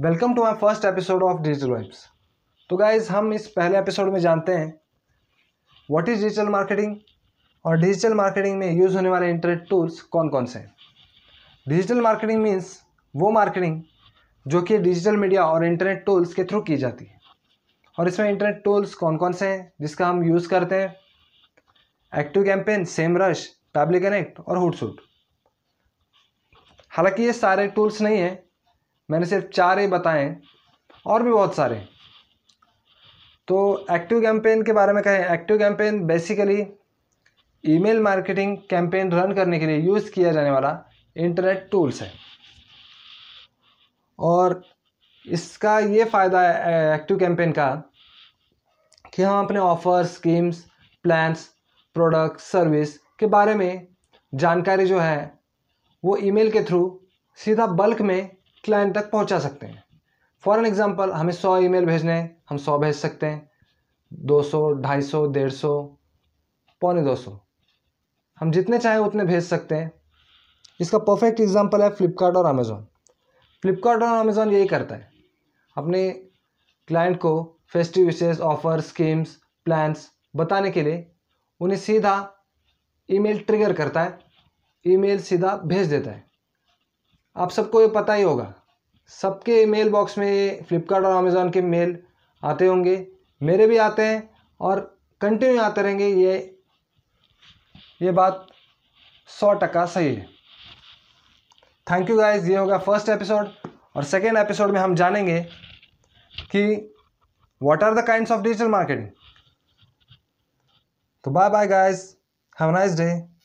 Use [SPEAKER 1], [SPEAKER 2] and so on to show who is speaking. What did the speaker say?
[SPEAKER 1] Welcome to my first episode of digital vibes. तो guys हम इस पहले एपिसोड में जानते हैं व्हाट इज़ डिजिटल मार्केटिंग और डिजिटल मार्केटिंग में यूज़ होने वाले इंटरनेट टूल्स कौन कौन से हैं। डिजिटल मार्केटिंग मीन्स वो मार्केटिंग जो कि डिजिटल मीडिया और इंटरनेट टूल्स के थ्रू की जाती है। और इसमें इंटरनेट टूल्स कौन कौन से हैं, जिसका हम यूज़ करते हैं? Active Campaign Semrush Pabbly Connect और हुडसूट हालाँकि ये सारे टूल्स नहीं हैं मैंने सिर्फ़ चार ही बताए और भी बहुत सारे। तो एक्टिव कैंपेन के बारे में कहें, Active Campaign basically email marketing campaign run करने के लिए यूज़ किया जाने वाला इंटरनेट टूल्स है। और इसका ये फ़ायदा है एक्टिव कैंपेन का कि हम अपने offer schemes plans product service के बारे में जानकारी जो है, वो ईमेल के थ्रू सीधा बल्क में क्लाइंट तक पहुँचा सकते हैं। फॉर एन एग्ज़ाम्पल हमें सौ ईमेल भेजने हैं, हम सौ भेज सकते हैं। दो सौ, ढाई सौ, डेढ़ सौ, पौने दो सौ। हम जितने चाहें उतने भेज सकते हैं। इसका परफेक्ट एग्ज़ाम्पल है फ्लिपकार्ट और अमेज़ोन फ्लिपकार्ट और अमेज़ोन यही करता है। अपने क्लाइंट को फेस्टिव विशेष ऑफ़र स्कीम्स प्लान्स बताने के लिए उन्हें सीधा ईमेल ट्रिगर करता है। ईमेल सीधा भेज देता है। आप सबको ये पता ही होगा। सबके मेल बॉक्स में फ्लिपकार्ट और अमेज़ोन के मेल आते होंगे। मेरे भी आते हैं और कंटिन्यू आते रहेंगे। ये ये बात सौ टका सही है। थैंक यू गाइज़ ये होगा फ़र्स्ट एपिसोड और सेकेंड एपिसोड में हम जानेंगे कि what are the kinds of digital marketing तो bye bye guys have nice day